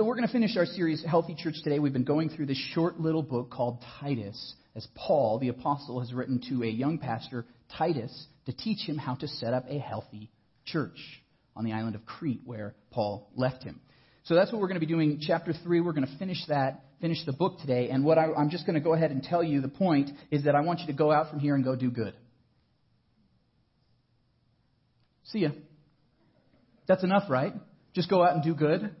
So we're going to finish our series, Healthy Church, today. We've been going through this short little book called Titus, as Paul, the apostle, has written to a young pastor, Titus, to teach him how to set up a healthy church on the island of Crete where Paul left him. So that's what we're going to be doing. Chapter 3, we're going to finish that, finish the book today. And what I, I'm just going to go ahead and tell you the point is that I want you to go out from here and go do good. See ya. That's enough, right? Just go out and do good.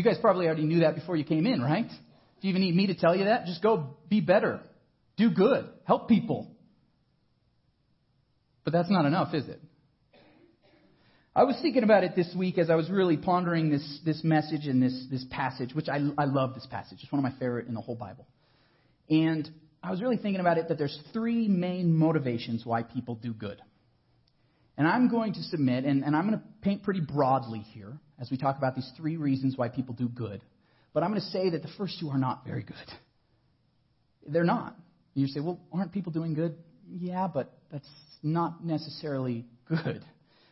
You guys probably already knew that before you came in, right? Do you even need me to tell you that? Just go be better. Do good. Help people. But that's not enough, is it? I was thinking about it this week as I was really pondering this, this message and this, this passage, which I, I love this passage. It's one of my favorite in the whole Bible. And I was really thinking about it that there's three main motivations why people do good. And I'm going to submit, and, and I'm going to paint pretty broadly here as we talk about these three reasons why people do good. But I'm going to say that the first two are not very good. They're not. You say, well, aren't people doing good? Yeah, but that's not necessarily good.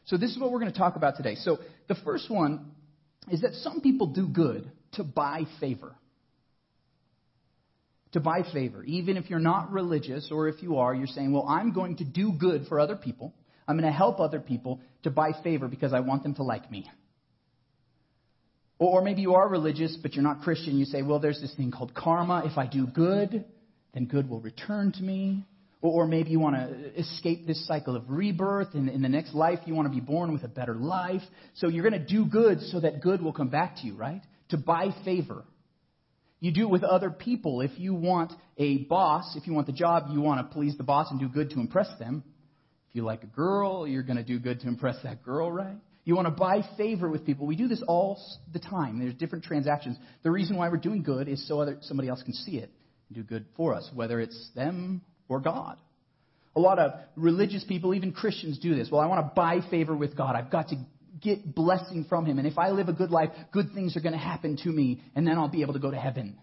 So this is what we're going to talk about today. So the first one is that some people do good to buy favor. To buy favor. Even if you're not religious, or if you are, you're saying, well, I'm going to do good for other people. I'm going to help other people to buy favor because I want them to like me. Or maybe you are religious, but you're not Christian. You say, well, there's this thing called karma. If I do good, then good will return to me. Or maybe you want to escape this cycle of rebirth. And in the next life, you want to be born with a better life. So you're going to do good so that good will come back to you, right? To buy favor. You do it with other people. If you want a boss, if you want the job, you want to please the boss and do good to impress them. If you like a girl, you're going to do good to impress that girl, right? You want to buy favor with people. We do this all the time. There's different transactions. The reason why we're doing good is so other, somebody else can see it and do good for us, whether it's them or God. A lot of religious people, even Christians, do this. Well, I want to buy favor with God. I've got to get blessing from Him. And if I live a good life, good things are going to happen to me, and then I'll be able to go to heaven.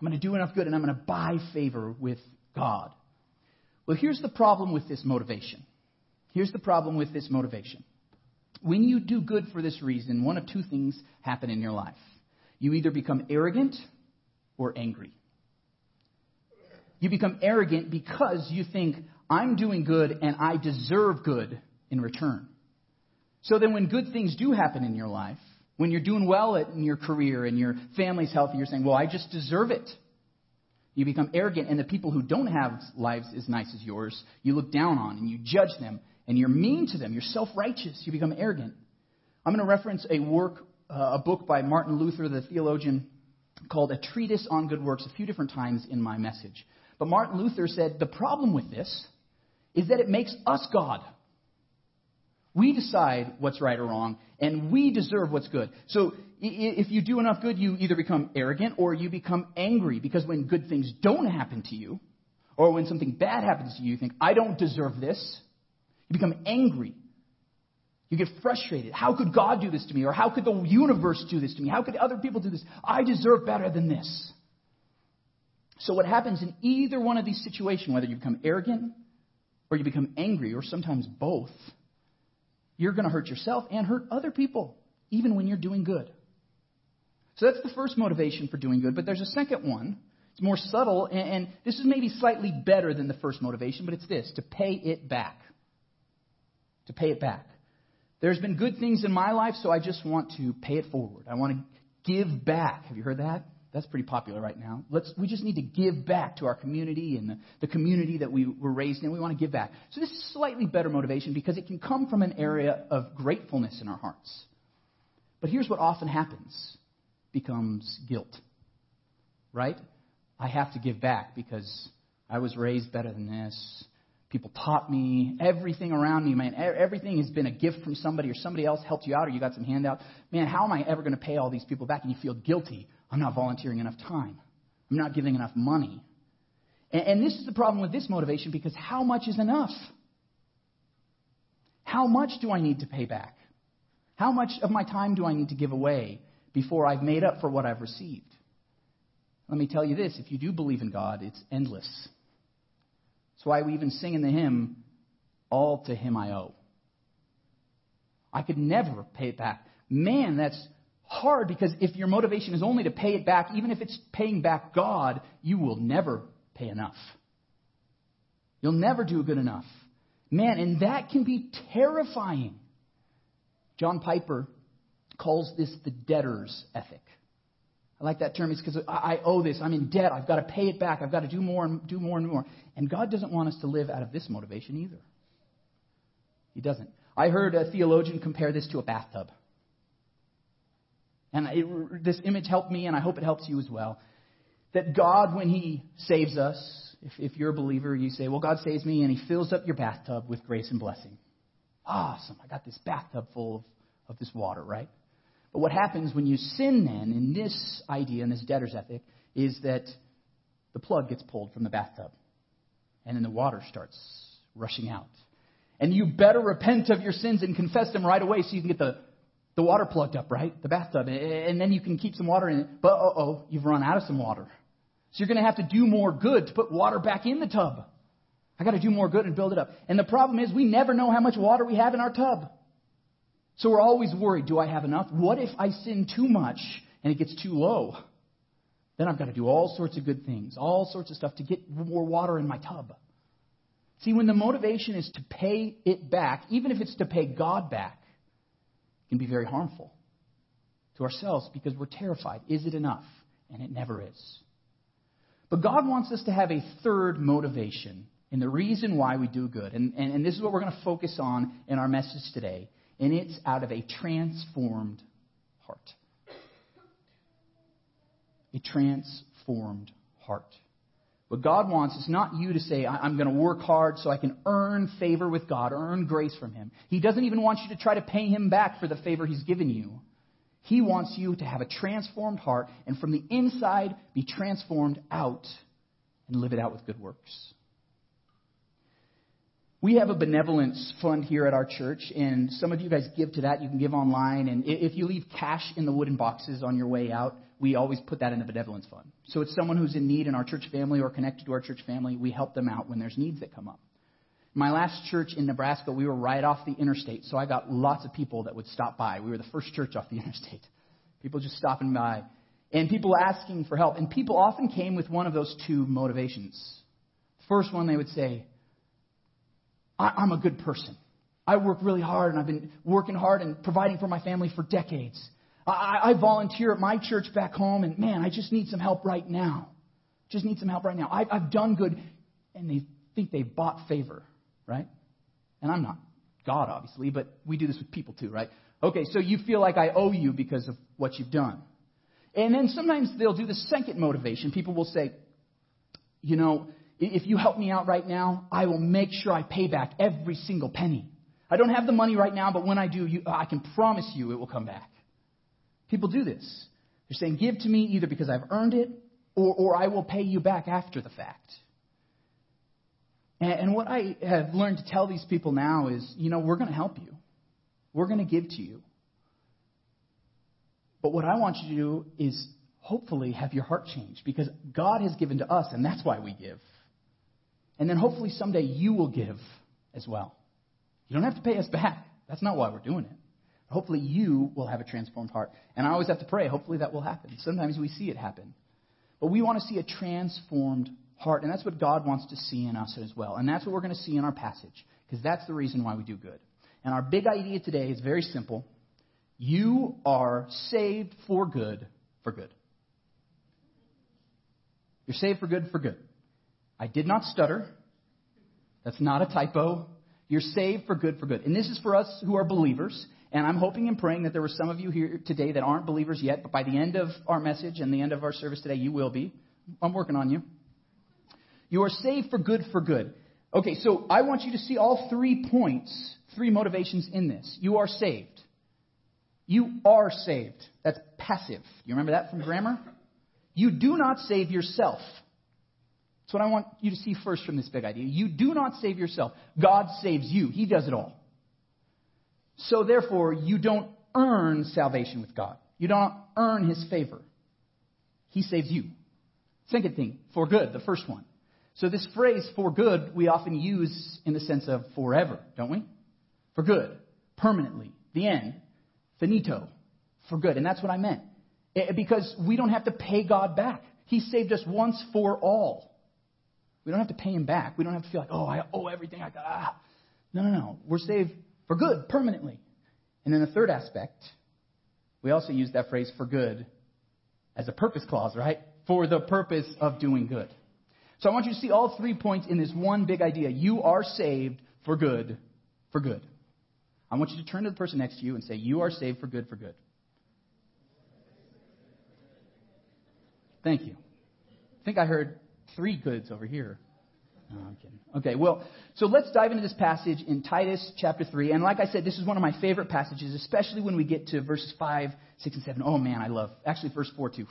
I'm going to do enough good, and I'm going to buy favor with God. Well, here's the problem with this motivation. Here's the problem with this motivation. When you do good for this reason, one of two things happen in your life. You either become arrogant or angry. You become arrogant because you think, I'm doing good and I deserve good in return. So then, when good things do happen in your life, when you're doing well in your career and your family's healthy, you're saying, Well, I just deserve it. You become arrogant, and the people who don't have lives as nice as yours, you look down on and you judge them and you're mean to them. You're self righteous. You become arrogant. I'm going to reference a work, uh, a book by Martin Luther, the theologian, called A Treatise on Good Works, a few different times in my message. But Martin Luther said the problem with this is that it makes us God. We decide what's right or wrong, and we deserve what's good. So if you do enough good, you either become arrogant or you become angry because when good things don't happen to you, or when something bad happens to you, you think, I don't deserve this. You become angry. You get frustrated. How could God do this to me? Or how could the universe do this to me? How could other people do this? I deserve better than this. So, what happens in either one of these situations, whether you become arrogant or you become angry, or sometimes both, you're going to hurt yourself and hurt other people, even when you're doing good. So, that's the first motivation for doing good. But there's a second one. It's more subtle, and, and this is maybe slightly better than the first motivation, but it's this to pay it back. To pay it back. There's been good things in my life, so I just want to pay it forward. I want to give back. Have you heard that? That's pretty popular right now. Let's, we just need to give back to our community and the, the community that we were raised in. We want to give back. So this is slightly better motivation because it can come from an area of gratefulness in our hearts. But here's what often happens becomes guilt. Right? I have to give back because I was raised better than this. People taught me everything around me, man. Everything has been a gift from somebody or somebody else helped you out or you got some handout. Man, how am I ever going to pay all these people back? And you feel guilty. I'm not volunteering enough time. I'm not giving enough money. And, and this is the problem with this motivation because how much is enough? How much do I need to pay back? How much of my time do I need to give away before I've made up for what I've received? Let me tell you this if you do believe in God, it's endless. That's why we even sing in the hymn, All to Him I Owe. I could never pay it back. Man, that's hard because if your motivation is only to pay it back, even if it's paying back God, you will never pay enough. You'll never do good enough. Man, and that can be terrifying. John Piper calls this the debtor's ethic. I like that term. It's because I owe this. I'm in debt. I've got to pay it back. I've got to do more and do more and more. And God doesn't want us to live out of this motivation either. He doesn't. I heard a theologian compare this to a bathtub. And it, this image helped me, and I hope it helps you as well. That God, when He saves us, if, if you're a believer, you say, Well, God saves me, and He fills up your bathtub with grace and blessing. Awesome. I got this bathtub full of, of this water, right? But what happens when you sin then, in this idea, in this debtor's ethic, is that the plug gets pulled from the bathtub. And then the water starts rushing out. And you better repent of your sins and confess them right away so you can get the, the water plugged up, right? The bathtub. And then you can keep some water in it. But uh oh, you've run out of some water. So you're going to have to do more good to put water back in the tub. I got to do more good and build it up. And the problem is we never know how much water we have in our tub. So we're always worried, do I have enough? What if I sin too much and it gets too low? Then I've got to do all sorts of good things, all sorts of stuff to get more water in my tub. See, when the motivation is to pay it back, even if it's to pay God back, it can be very harmful to ourselves because we're terrified. Is it enough? And it never is. But God wants us to have a third motivation in the reason why we do good. And, and, and this is what we're going to focus on in our message today. And it's out of a transformed heart. A transformed heart. What God wants is not you to say, I'm going to work hard so I can earn favor with God, earn grace from Him. He doesn't even want you to try to pay Him back for the favor He's given you. He wants you to have a transformed heart and from the inside be transformed out and live it out with good works. We have a benevolence fund here at our church, and some of you guys give to that. You can give online, and if you leave cash in the wooden boxes on your way out, we always put that in the benevolence fund. So it's someone who's in need in our church family or connected to our church family. We help them out when there's needs that come up. My last church in Nebraska, we were right off the interstate, so I got lots of people that would stop by. We were the first church off the interstate. People just stopping by. And people asking for help. And people often came with one of those two motivations. First one, they would say, I'm a good person. I work really hard, and I've been working hard and providing for my family for decades. I, I volunteer at my church back home, and man, I just need some help right now. Just need some help right now. I, I've done good. And they think they've bought favor right? And I'm not God, obviously, but we do this with people too, right? Okay, so you feel like I owe you because of what you've done. And then sometimes they'll do the second motivation. People will say, you know, if you help me out right now, I will make sure I pay back every single penny. I don't have the money right now, but when I do, you, I can promise you it will come back. People do this. They're saying, give to me either because I've earned it or, or I will pay you back after the fact. And, and what I have learned to tell these people now is, you know, we're going to help you. We're going to give to you. But what I want you to do is hopefully have your heart changed because God has given to us, and that's why we give. And then hopefully someday you will give as well. You don't have to pay us back. That's not why we're doing it. Hopefully you will have a transformed heart. And I always have to pray, hopefully that will happen. Sometimes we see it happen. But we want to see a transformed heart. And that's what God wants to see in us as well. And that's what we're going to see in our passage, because that's the reason why we do good. And our big idea today is very simple you are saved for good, for good. You're saved for good, for good. I did not stutter. That's not a typo. You're saved for good, for good. And this is for us who are believers. And I'm hoping and praying that there were some of you here today that aren't believers yet, but by the end of our message and the end of our service today, you will be. I'm working on you. You are saved for good for good. Okay, so I want you to see all three points, three motivations in this. You are saved. You are saved. That's passive. You remember that from grammar? You do not save yourself. That's what I want you to see first from this big idea. You do not save yourself. God saves you. He does it all. So therefore, you don't earn salvation with God. You don't earn his favor. He saves you. Second thing, for good, the first one. So this phrase for good we often use in the sense of forever, don't we? For good, permanently, the end, finito, for good. And that's what I meant. It, because we don't have to pay God back. He saved us once for all. We don't have to pay him back. We don't have to feel like, oh, I owe everything I got. Ah. No, no, no. We're saved for good, permanently. And then the third aspect, we also use that phrase for good as a purpose clause, right? For the purpose of doing good. So I want you to see all three points in this one big idea. You are saved for good, for good. I want you to turn to the person next to you and say, You are saved for good, for good. Thank you. I think I heard three goods over here. No, I'm kidding. Okay, well, so let's dive into this passage in Titus chapter 3. And like I said, this is one of my favorite passages, especially when we get to verses 5, 6, and 7. Oh man, I love, actually verse 4 too.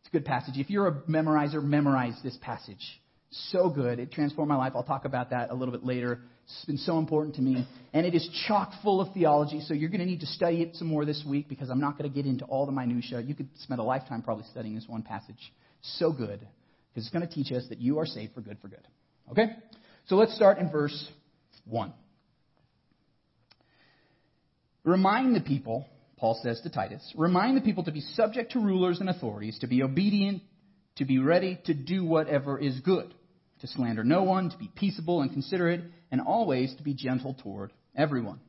It's a good passage. If you're a memorizer, memorize this passage. So good. It transformed my life. I'll talk about that a little bit later. It's been so important to me. And it is chock full of theology, so you're going to need to study it some more this week because I'm not going to get into all the minutiae. You could spend a lifetime probably studying this one passage. So good. Because it's going to teach us that you are saved for good for good. Okay? So let's start in verse 1. Remind the people, Paul says to Titus, remind the people to be subject to rulers and authorities, to be obedient, to be ready to do whatever is good to slander no one, to be peaceable and considerate, and always to be gentle toward everyone.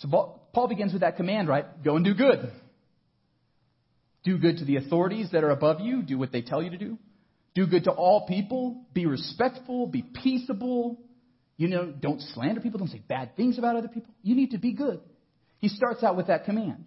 So Paul begins with that command, right? Go and do good. Do good to the authorities that are above you. Do what they tell you to do. Do good to all people. Be respectful. Be peaceable. You know, don't slander people. Don't say bad things about other people. You need to be good. He starts out with that command.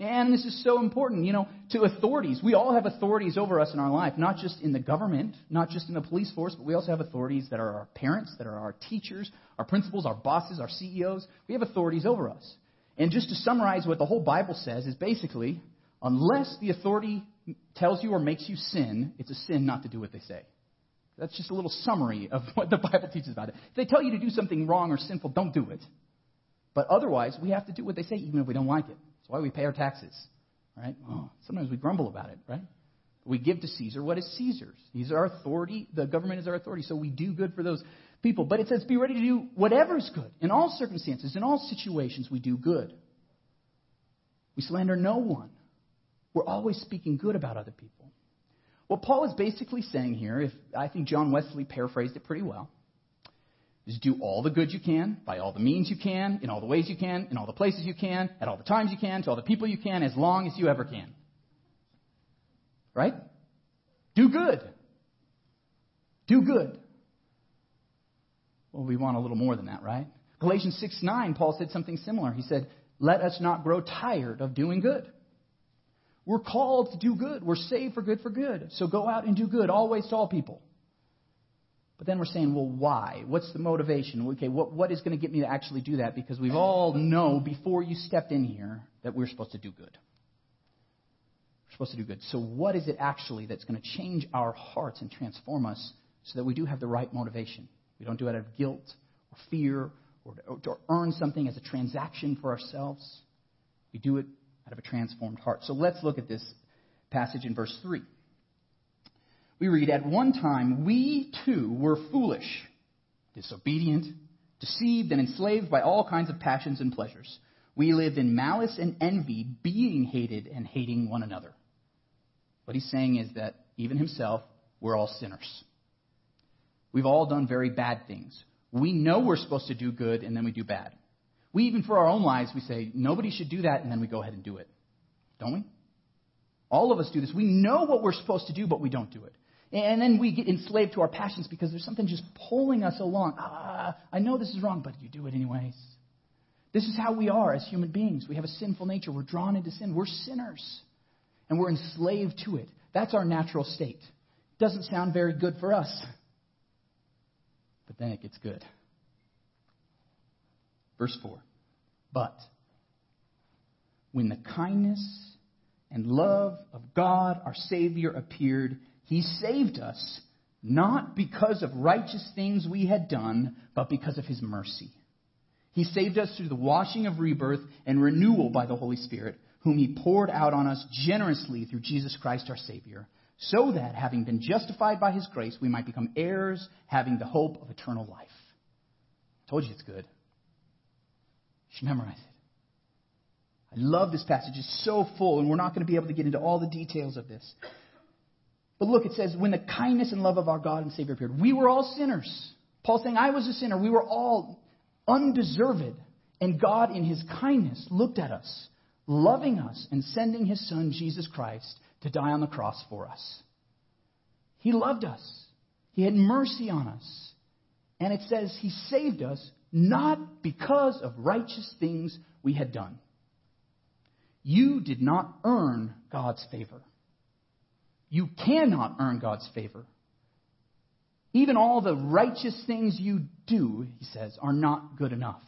And this is so important, you know, to authorities. We all have authorities over us in our life, not just in the government, not just in the police force, but we also have authorities that are our parents, that are our teachers, our principals, our bosses, our CEOs. We have authorities over us. And just to summarize what the whole Bible says is basically, unless the authority tells you or makes you sin, it's a sin not to do what they say. That's just a little summary of what the Bible teaches about it. If they tell you to do something wrong or sinful, don't do it. But otherwise, we have to do what they say even if we don't like it. That's why we pay our taxes, right? Oh, sometimes we grumble about it, right? We give to Caesar what is Caesar's. He's our authority. The government is our authority, so we do good for those people. But it says, be ready to do whatever is good. In all circumstances, in all situations, we do good. We slander no one. We're always speaking good about other people. What Paul is basically saying here, if I think John Wesley paraphrased it pretty well, is do all the good you can, by all the means you can, in all the ways you can, in all the places you can, at all the times you can, to all the people you can, as long as you ever can. Right? Do good. Do good. Well, we want a little more than that, right? Galatians 6 9, Paul said something similar. He said, Let us not grow tired of doing good. We're called to do good. We're saved for good for good. So go out and do good, always to all people. But then we're saying, well, why? What's the motivation? Okay, what, what is going to get me to actually do that? Because we've all know before you stepped in here that we're supposed to do good. We're supposed to do good. So what is it actually that's going to change our hearts and transform us so that we do have the right motivation? We don't do it out of guilt or fear or to, or to earn something as a transaction for ourselves. We do it out of a transformed heart. So let's look at this passage in verse 3 we read, At one time, we too were foolish, disobedient, deceived, and enslaved by all kinds of passions and pleasures. We lived in malice and envy, being hated and hating one another. What he's saying is that even himself, we're all sinners. We've all done very bad things. We know we're supposed to do good, and then we do bad. We even, for our own lives, we say, nobody should do that, and then we go ahead and do it. Don't we? All of us do this. We know what we're supposed to do, but we don't do it. And then we get enslaved to our passions because there's something just pulling us along. Ah, I know this is wrong, but you do it anyways. This is how we are as human beings. We have a sinful nature. We're drawn into sin. We're sinners. And we're enslaved to it. That's our natural state. Doesn't sound very good for us. But then it gets good. Verse 4. But when the kindness and love of God, our Savior, appeared, he saved us not because of righteous things we had done, but because of His mercy. He saved us through the washing of rebirth and renewal by the Holy Spirit, whom He poured out on us generously through Jesus Christ our Savior, so that, having been justified by His grace, we might become heirs, having the hope of eternal life. Told you it's good. Should memorize it. I love this passage. It's so full, and we're not going to be able to get into all the details of this. But look, it says, when the kindness and love of our God and Savior appeared, we were all sinners. Paul's saying, I was a sinner. We were all undeserved. And God, in his kindness, looked at us, loving us, and sending his Son, Jesus Christ, to die on the cross for us. He loved us. He had mercy on us. And it says he saved us not because of righteous things we had done. You did not earn God's favor. You cannot earn God's favor. Even all the righteous things you do, he says, are not good enough.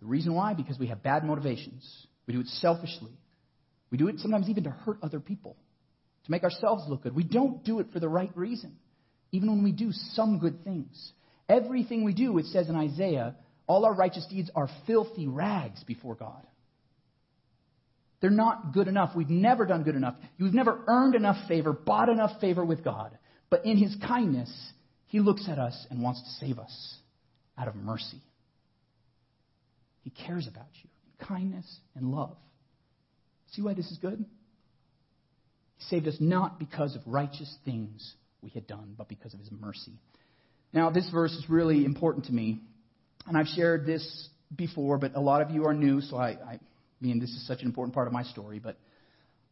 The reason why? Because we have bad motivations. We do it selfishly. We do it sometimes even to hurt other people, to make ourselves look good. We don't do it for the right reason, even when we do some good things. Everything we do, it says in Isaiah, all our righteous deeds are filthy rags before God. They're not good enough. We've never done good enough. You've never earned enough favor, bought enough favor with God. But in His kindness, He looks at us and wants to save us out of mercy. He cares about you in kindness and love. See why this is good? He saved us not because of righteous things we had done, but because of His mercy. Now, this verse is really important to me, and I've shared this before, but a lot of you are new, so I, I mean, this is such an important part of my story, but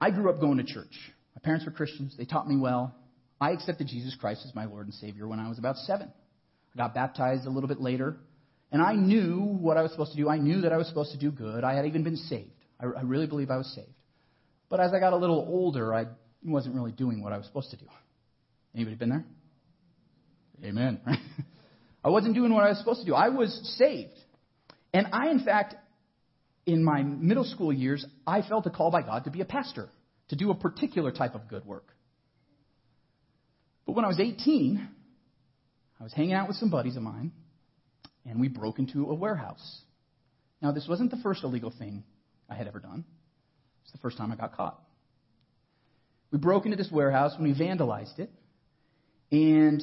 I grew up going to church. My parents were Christians. They taught me well. I accepted Jesus Christ as my Lord and Savior when I was about seven. I got baptized a little bit later, and I knew what I was supposed to do. I knew that I was supposed to do good. I had even been saved. I, I really believe I was saved. But as I got a little older, I wasn't really doing what I was supposed to do. Anybody been there? Amen. I wasn't doing what I was supposed to do. I was saved. And I, in fact, in my middle school years, I felt a call by God to be a pastor, to do a particular type of good work. But when I was 18, I was hanging out with some buddies of mine, and we broke into a warehouse. Now, this wasn't the first illegal thing I had ever done. It's the first time I got caught. We broke into this warehouse when we vandalized it, and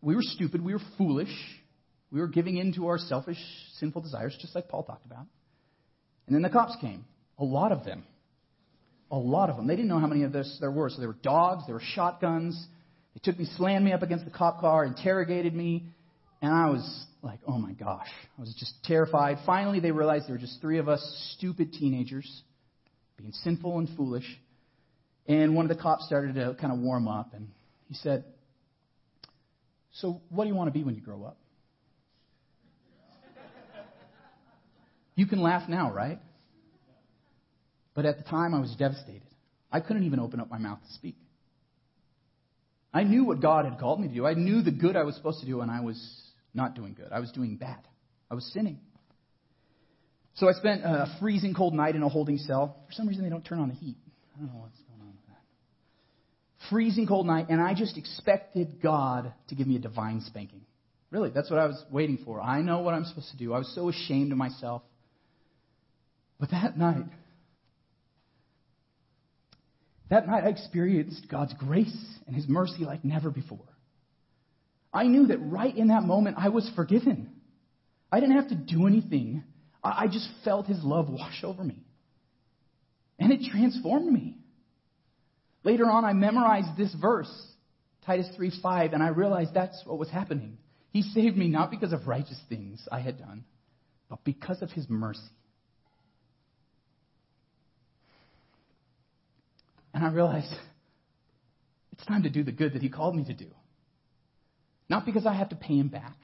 we were stupid, we were foolish, we were giving in to our selfish, sinful desires, just like Paul talked about. And then the cops came. A lot of them. A lot of them. They didn't know how many of this there were. So there were dogs, there were shotguns. They took me, slammed me up against the cop car, interrogated me. And I was like, oh my gosh. I was just terrified. Finally, they realized there were just three of us stupid teenagers being sinful and foolish. And one of the cops started to kind of warm up. And he said, So, what do you want to be when you grow up? You can laugh now, right? But at the time, I was devastated. I couldn't even open up my mouth to speak. I knew what God had called me to do. I knew the good I was supposed to do, and I was not doing good. I was doing bad. I was sinning. So I spent a freezing cold night in a holding cell. For some reason, they don't turn on the heat. I don't know going on with that. Freezing cold night, and I just expected God to give me a divine spanking. Really, that's what I was waiting for. I know what I'm supposed to do. I was so ashamed of myself. But that night, that night I experienced God's grace and His mercy like never before. I knew that right in that moment I was forgiven. I didn't have to do anything. I just felt His love wash over me. And it transformed me. Later on, I memorized this verse, Titus 3 5, and I realized that's what was happening. He saved me not because of righteous things I had done, but because of His mercy. And I realized it's time to do the good that He called me to do. Not because I have to pay Him back,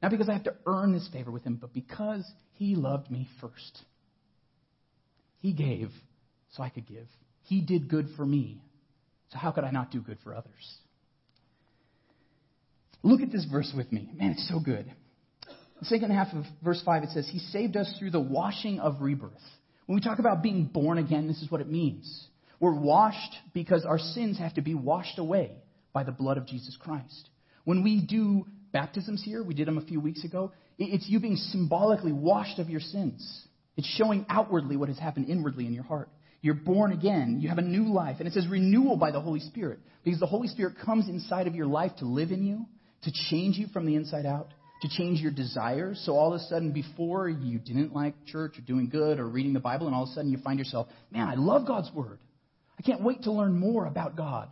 not because I have to earn this favor with Him, but because He loved me first. He gave so I could give. He did good for me. So how could I not do good for others? Look at this verse with me. Man, it's so good. The second half of verse 5, it says, He saved us through the washing of rebirth. When we talk about being born again, this is what it means. We're washed because our sins have to be washed away by the blood of Jesus Christ. When we do baptisms here, we did them a few weeks ago, it's you being symbolically washed of your sins. It's showing outwardly what has happened inwardly in your heart. You're born again. You have a new life. And it says renewal by the Holy Spirit because the Holy Spirit comes inside of your life to live in you, to change you from the inside out, to change your desires. So all of a sudden, before you didn't like church or doing good or reading the Bible, and all of a sudden you find yourself, man, I love God's Word. I can't wait to learn more about God.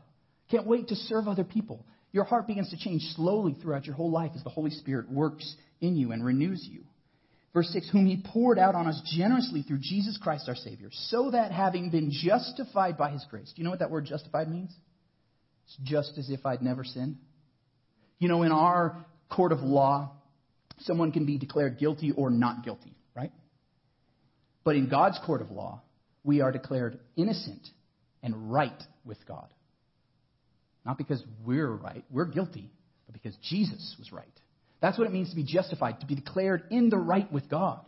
Can't wait to serve other people. Your heart begins to change slowly throughout your whole life as the Holy Spirit works in you and renews you. Verse 6 Whom he poured out on us generously through Jesus Christ our Savior, so that having been justified by his grace. Do you know what that word justified means? It's just as if I'd never sinned. You know, in our court of law, someone can be declared guilty or not guilty, right? But in God's court of law, we are declared innocent and right with God. Not because we're right, we're guilty, but because Jesus was right. That's what it means to be justified, to be declared in the right with God.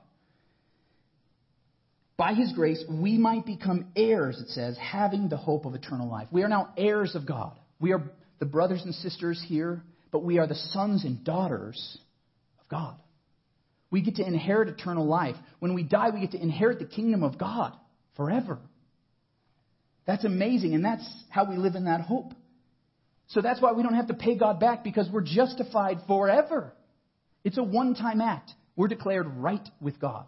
By his grace, we might become heirs, it says, having the hope of eternal life. We are now heirs of God. We are the brothers and sisters here, but we are the sons and daughters of God. We get to inherit eternal life. When we die, we get to inherit the kingdom of God forever. That's amazing, and that's how we live in that hope. So that's why we don't have to pay God back because we're justified forever. It's a one time act. We're declared right with God.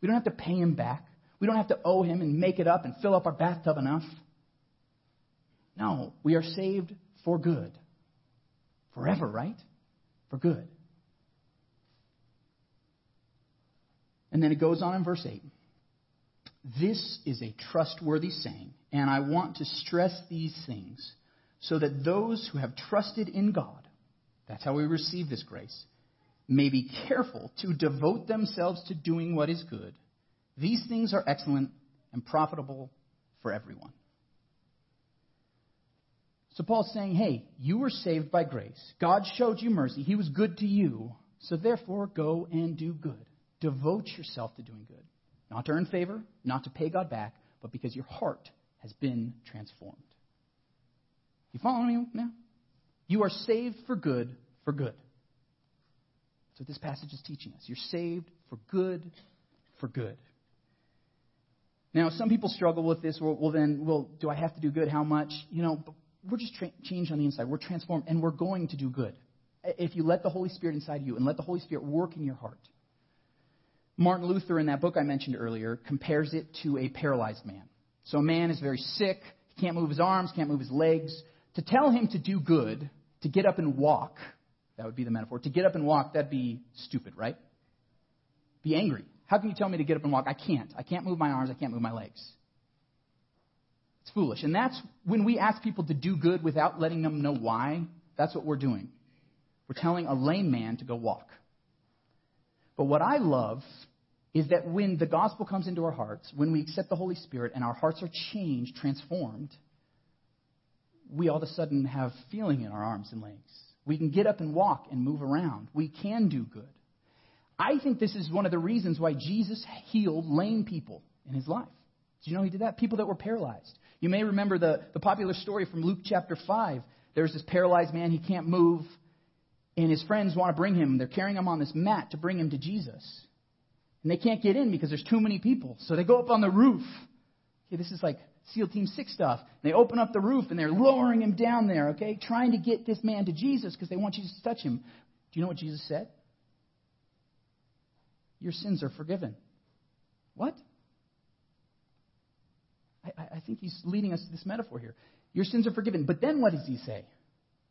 We don't have to pay Him back. We don't have to owe Him and make it up and fill up our bathtub enough. No, we are saved for good. Forever, right? For good. And then it goes on in verse 8. This is a trustworthy saying, and I want to stress these things so that those who have trusted in God, that's how we receive this grace, may be careful to devote themselves to doing what is good. These things are excellent and profitable for everyone. So Paul's saying, hey, you were saved by grace. God showed you mercy. He was good to you. So therefore, go and do good. Devote yourself to doing good. Not to earn favor, not to pay God back, but because your heart has been transformed. You following me now? You are saved for good, for good. What this passage is teaching us. You're saved for good, for good. Now, some people struggle with this. Well, well then, well, do I have to do good? How much? You know, we're just tra- changed on the inside. We're transformed, and we're going to do good. If you let the Holy Spirit inside you and let the Holy Spirit work in your heart. Martin Luther, in that book I mentioned earlier, compares it to a paralyzed man. So a man is very sick, he can't move his arms, can't move his legs. To tell him to do good, to get up and walk, that would be the metaphor. To get up and walk, that'd be stupid, right? Be angry. How can you tell me to get up and walk? I can't. I can't move my arms, I can't move my legs. It's foolish. And that's when we ask people to do good without letting them know why, that's what we're doing. We're telling a lame man to go walk. But what I love is that when the gospel comes into our hearts, when we accept the Holy Spirit and our hearts are changed, transformed, we all of a sudden have feeling in our arms and legs. We can get up and walk and move around. We can do good. I think this is one of the reasons why Jesus healed lame people in his life. Did you know he did that? People that were paralyzed. You may remember the, the popular story from Luke chapter 5. There's this paralyzed man, he can't move, and his friends want to bring him. They're carrying him on this mat to bring him to Jesus. And they can't get in because there's too many people. So they go up on the roof. Okay, this is like SEAL Team 6 stuff. They open up the roof and they're lowering him down there, okay, trying to get this man to Jesus because they want Jesus to touch him. Do you know what Jesus said? Your sins are forgiven. What? I, I think he's leading us to this metaphor here. Your sins are forgiven. But then what does he say?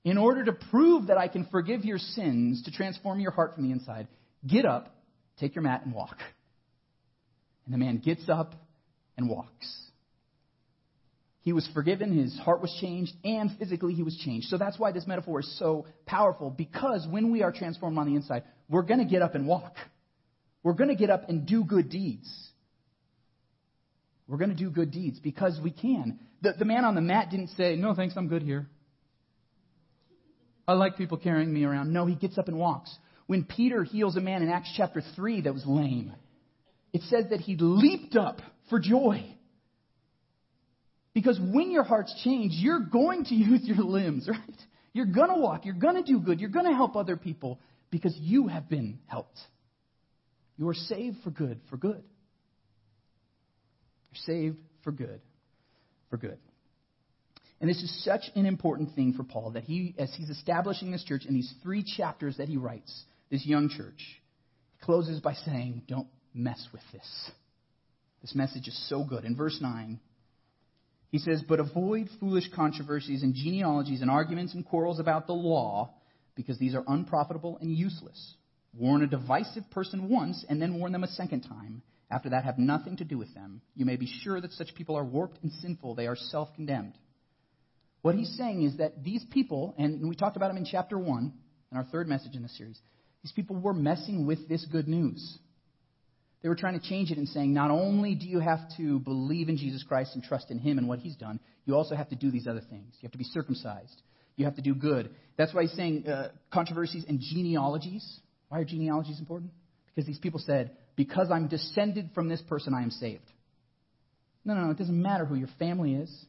In order to prove that I can forgive your sins, to transform your heart from the inside, get up, take your mat, and walk. And the man gets up and walks. He was forgiven, his heart was changed, and physically he was changed. So that's why this metaphor is so powerful, because when we are transformed on the inside, we're going to get up and walk. We're going to get up and do good deeds. We're going to do good deeds because we can. The, the man on the mat didn't say, No, thanks, I'm good here. I like people carrying me around. No, he gets up and walks. When Peter heals a man in Acts chapter 3 that was lame, it says that he leaped up for joy. Because when your heart's changed, you're going to use your limbs, right? You're going to walk. You're going to do good. You're going to help other people because you have been helped. You are saved for good, for good. You're saved for good, for good. And this is such an important thing for Paul that he, as he's establishing this church in these three chapters that he writes, this young church. He closes by saying, Don't mess with this. This message is so good. In verse 9, he says, But avoid foolish controversies and genealogies and arguments and quarrels about the law, because these are unprofitable and useless. Warn a divisive person once, and then warn them a second time. After that, have nothing to do with them. You may be sure that such people are warped and sinful. They are self condemned. What he's saying is that these people, and we talked about them in chapter 1, in our third message in the series, these people were messing with this good news. They were trying to change it and saying, not only do you have to believe in Jesus Christ and trust in Him and what He's done, you also have to do these other things. You have to be circumcised. You have to do good. That's why he's saying uh, controversies and genealogies. Why are genealogies important? Because these people said, because I'm descended from this person, I am saved. No, no, no. It doesn't matter who your family is.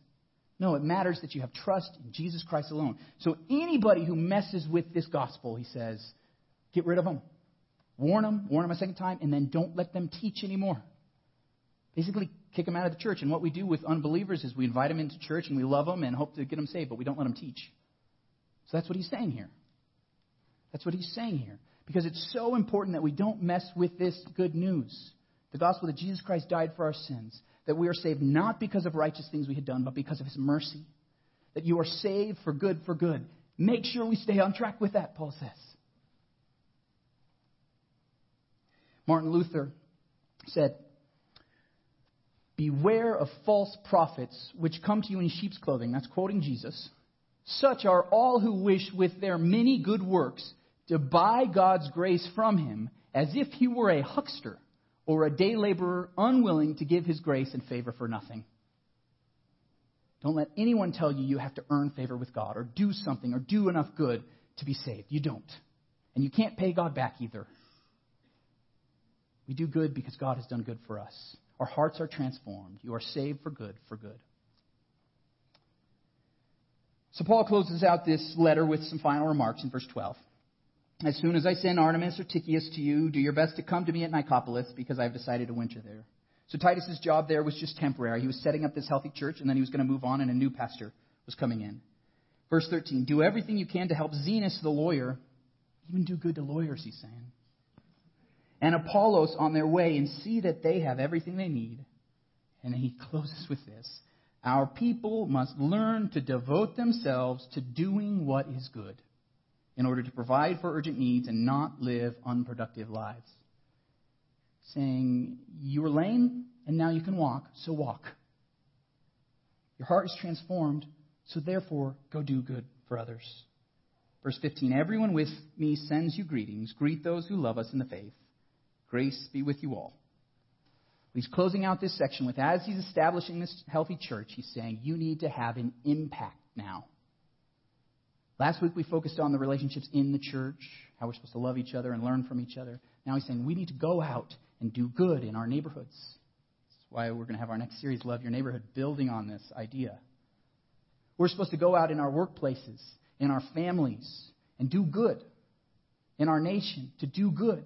No, it matters that you have trust in Jesus Christ alone. So anybody who messes with this gospel, he says, get rid of them. Warn them, warn them a second time, and then don't let them teach anymore. Basically, kick them out of the church. And what we do with unbelievers is we invite them into church and we love them and hope to get them saved, but we don't let them teach. So that's what he's saying here. That's what he's saying here. Because it's so important that we don't mess with this good news. The gospel that Jesus Christ died for our sins. That we are saved not because of righteous things we had done, but because of his mercy. That you are saved for good, for good. Make sure we stay on track with that, Paul says. Martin Luther said, Beware of false prophets which come to you in sheep's clothing. That's quoting Jesus. Such are all who wish with their many good works to buy God's grace from him as if he were a huckster or a day laborer unwilling to give his grace and favor for nothing. Don't let anyone tell you you have to earn favor with God or do something or do enough good to be saved. You don't. And you can't pay God back either. We do good because God has done good for us. Our hearts are transformed. You are saved for good, for good. So Paul closes out this letter with some final remarks in verse 12. As soon as I send Artemas or Tychicus to you, do your best to come to me at Nicopolis because I've decided to winter there. So Titus's job there was just temporary. He was setting up this healthy church and then he was going to move on and a new pastor was coming in. Verse 13, do everything you can to help Zenas the lawyer. Even do good to lawyers, he's saying and Apollos on their way and see that they have everything they need. And he closes with this Our people must learn to devote themselves to doing what is good in order to provide for urgent needs and not live unproductive lives. Saying, You were lame and now you can walk, so walk. Your heart is transformed, so therefore go do good for others. Verse 15 Everyone with me sends you greetings. Greet those who love us in the faith. Grace be with you all. He's closing out this section with, as he's establishing this healthy church, he's saying, you need to have an impact now. Last week we focused on the relationships in the church, how we're supposed to love each other and learn from each other. Now he's saying we need to go out and do good in our neighborhoods. That's why we're going to have our next series, Love Your Neighborhood, building on this idea. We're supposed to go out in our workplaces, in our families, and do good. In our nation, to do good.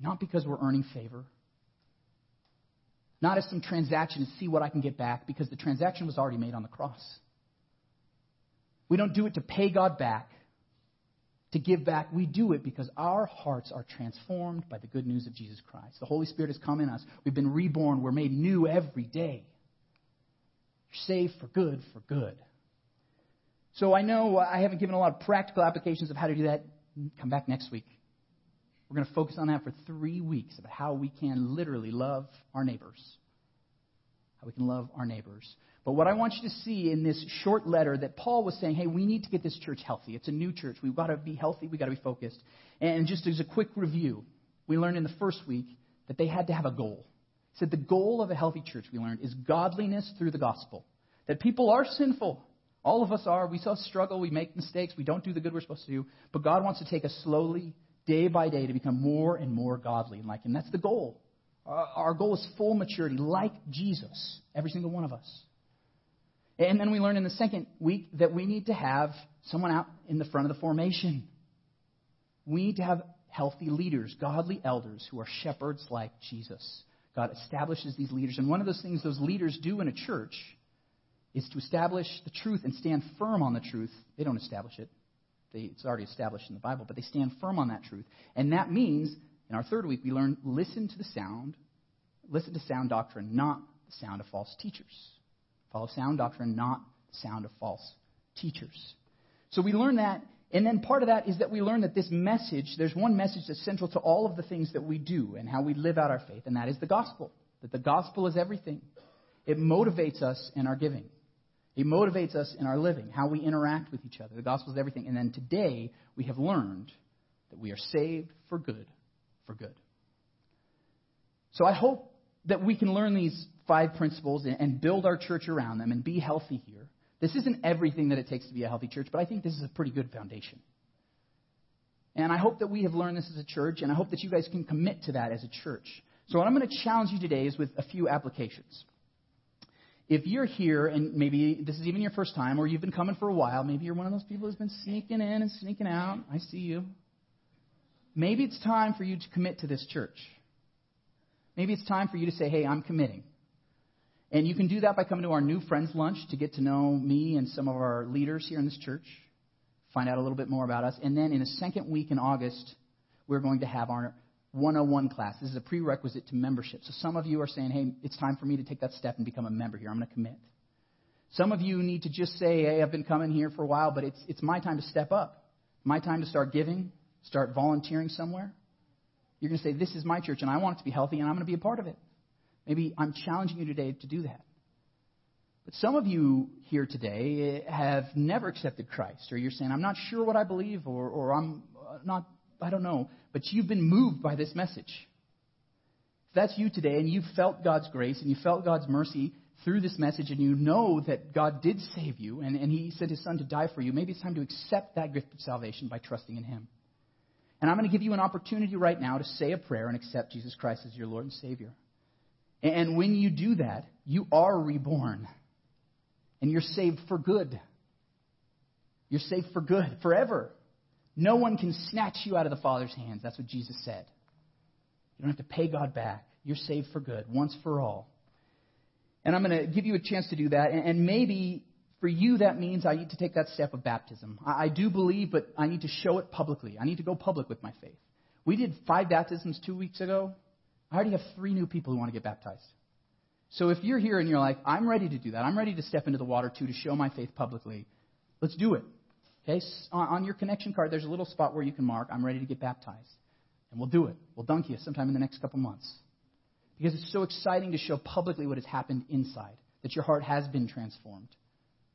Not because we're earning favor. Not as some transaction to see what I can get back, because the transaction was already made on the cross. We don't do it to pay God back, to give back. We do it because our hearts are transformed by the good news of Jesus Christ. The Holy Spirit has come in us. We've been reborn. We're made new every day. You're saved for good, for good. So I know uh, I haven't given a lot of practical applications of how to do that. Come back next week. We're going to focus on that for three weeks about how we can literally love our neighbors. How we can love our neighbors. But what I want you to see in this short letter that Paul was saying, hey, we need to get this church healthy. It's a new church. We've got to be healthy. We've got to be focused. And just as a quick review, we learned in the first week that they had to have a goal. He said the goal of a healthy church, we learned, is godliness through the gospel. That people are sinful. All of us are. We still struggle. We make mistakes. We don't do the good we're supposed to do. But God wants to take us slowly day by day to become more and more godly and like Him. That's the goal. Uh, our goal is full maturity, like Jesus, every single one of us. And then we learn in the second week that we need to have someone out in the front of the formation. We need to have healthy leaders, godly elders who are shepherds like Jesus. God establishes these leaders. And one of those things those leaders do in a church is to establish the truth and stand firm on the truth. They don't establish it, it's already established in the Bible, but they stand firm on that truth. And that means, in our third week, we learn listen to the sound, listen to sound doctrine, not the sound of false teachers. Follow sound doctrine, not the sound of false teachers. So we learn that, and then part of that is that we learn that this message, there's one message that's central to all of the things that we do and how we live out our faith, and that is the gospel. That the gospel is everything. It motivates us in our giving. It motivates us in our living, how we interact with each other. The gospel is everything. And then today, we have learned that we are saved for good, for good. So I hope that we can learn these five principles and build our church around them and be healthy here. This isn't everything that it takes to be a healthy church, but I think this is a pretty good foundation. And I hope that we have learned this as a church, and I hope that you guys can commit to that as a church. So, what I'm going to challenge you today is with a few applications. If you're here, and maybe this is even your first time, or you've been coming for a while, maybe you're one of those people who's been sneaking in and sneaking out. I see you. Maybe it's time for you to commit to this church. Maybe it's time for you to say, hey, I'm committing. And you can do that by coming to our new friends lunch to get to know me and some of our leaders here in this church, find out a little bit more about us. And then in the second week in August, we're going to have our 101 class. This is a prerequisite to membership. So some of you are saying, hey, it's time for me to take that step and become a member here. I'm going to commit. Some of you need to just say, hey, I've been coming here for a while, but it's, it's my time to step up. My time to start giving, start volunteering somewhere. You're going to say, this is my church and I want it to be healthy and I'm going to be a part of it. Maybe I'm challenging you today to do that. But some of you here today eh, have never accepted Christ, or you're saying, I'm not sure what I believe, or, or I'm uh, not, I don't know, but you've been moved by this message. If that's you today, and you've felt God's grace, and you felt God's mercy through this message, and you know that God did save you, and, and He sent His Son to die for you, maybe it's time to accept that gift of salvation by trusting in Him. And I'm going to give you an opportunity right now to say a prayer and accept Jesus Christ as your Lord and Savior. And when you do that, you are reborn. And you're saved for good. You're saved for good, forever. No one can snatch you out of the Father's hands. That's what Jesus said. You don't have to pay God back. You're saved for good, once for all. And I'm going to give you a chance to do that. And maybe for you, that means I need to take that step of baptism. I do believe, but I need to show it publicly. I need to go public with my faith. We did five baptisms two weeks ago. I already have three new people who want to get baptized. So if you're here and you're like, I'm ready to do that, I'm ready to step into the water too to show my faith publicly, let's do it. Okay? On your connection card, there's a little spot where you can mark, I'm ready to get baptized. And we'll do it. We'll dunk you sometime in the next couple months. Because it's so exciting to show publicly what has happened inside, that your heart has been transformed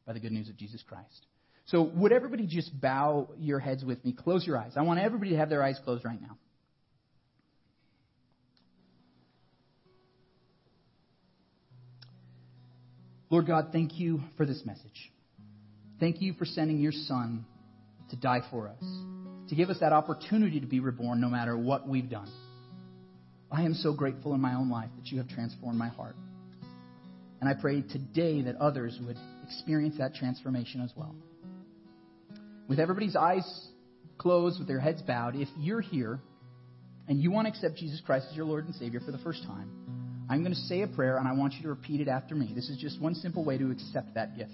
by the good news of Jesus Christ. So, would everybody just bow your heads with me? Close your eyes. I want everybody to have their eyes closed right now. Lord God, thank you for this message. Thank you for sending your Son to die for us, to give us that opportunity to be reborn no matter what we've done. I am so grateful in my own life that you have transformed my heart. And I pray today that others would experience that transformation as well. With everybody's eyes closed, with their heads bowed, if you're here and you want to accept Jesus Christ as your Lord and Savior for the first time, I'm going to say a prayer and I want you to repeat it after me. This is just one simple way to accept that gift.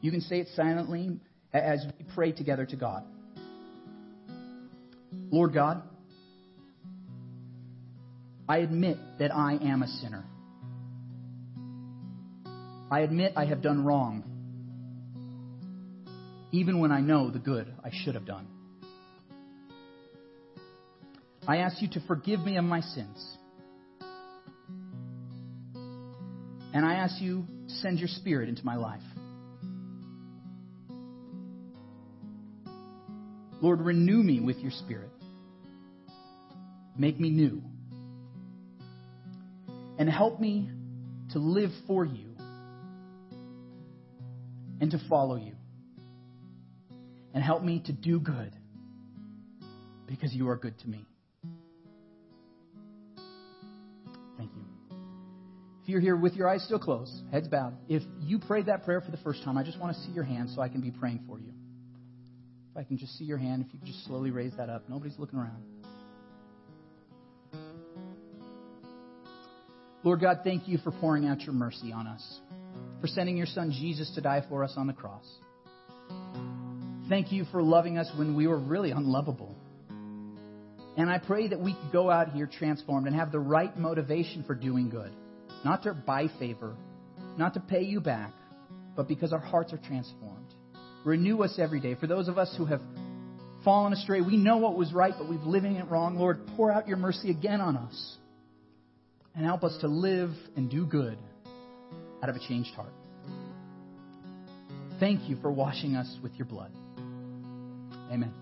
You can say it silently as we pray together to God. Lord God, I admit that I am a sinner. I admit I have done wrong, even when I know the good I should have done. I ask you to forgive me of my sins And I ask you, to send your spirit into my life. Lord, renew me with your spirit. Make me new. And help me to live for you and to follow you. And help me to do good because you are good to me. Thank you. If you're here with your eyes still closed, heads bowed, if you prayed that prayer for the first time, I just want to see your hand so I can be praying for you. I can just see your hand, if you could just slowly raise that up. Nobody's looking around. Lord God, thank you for pouring out your mercy on us, for sending your son Jesus to die for us on the cross. Thank you for loving us when we were really unlovable. And I pray that we could go out here transformed and have the right motivation for doing good. Not to buy favor, not to pay you back, but because our hearts are transformed. Renew us every day. For those of us who have fallen astray, we know what was right, but we've living it wrong. Lord, pour out your mercy again on us and help us to live and do good out of a changed heart. Thank you for washing us with your blood. Amen.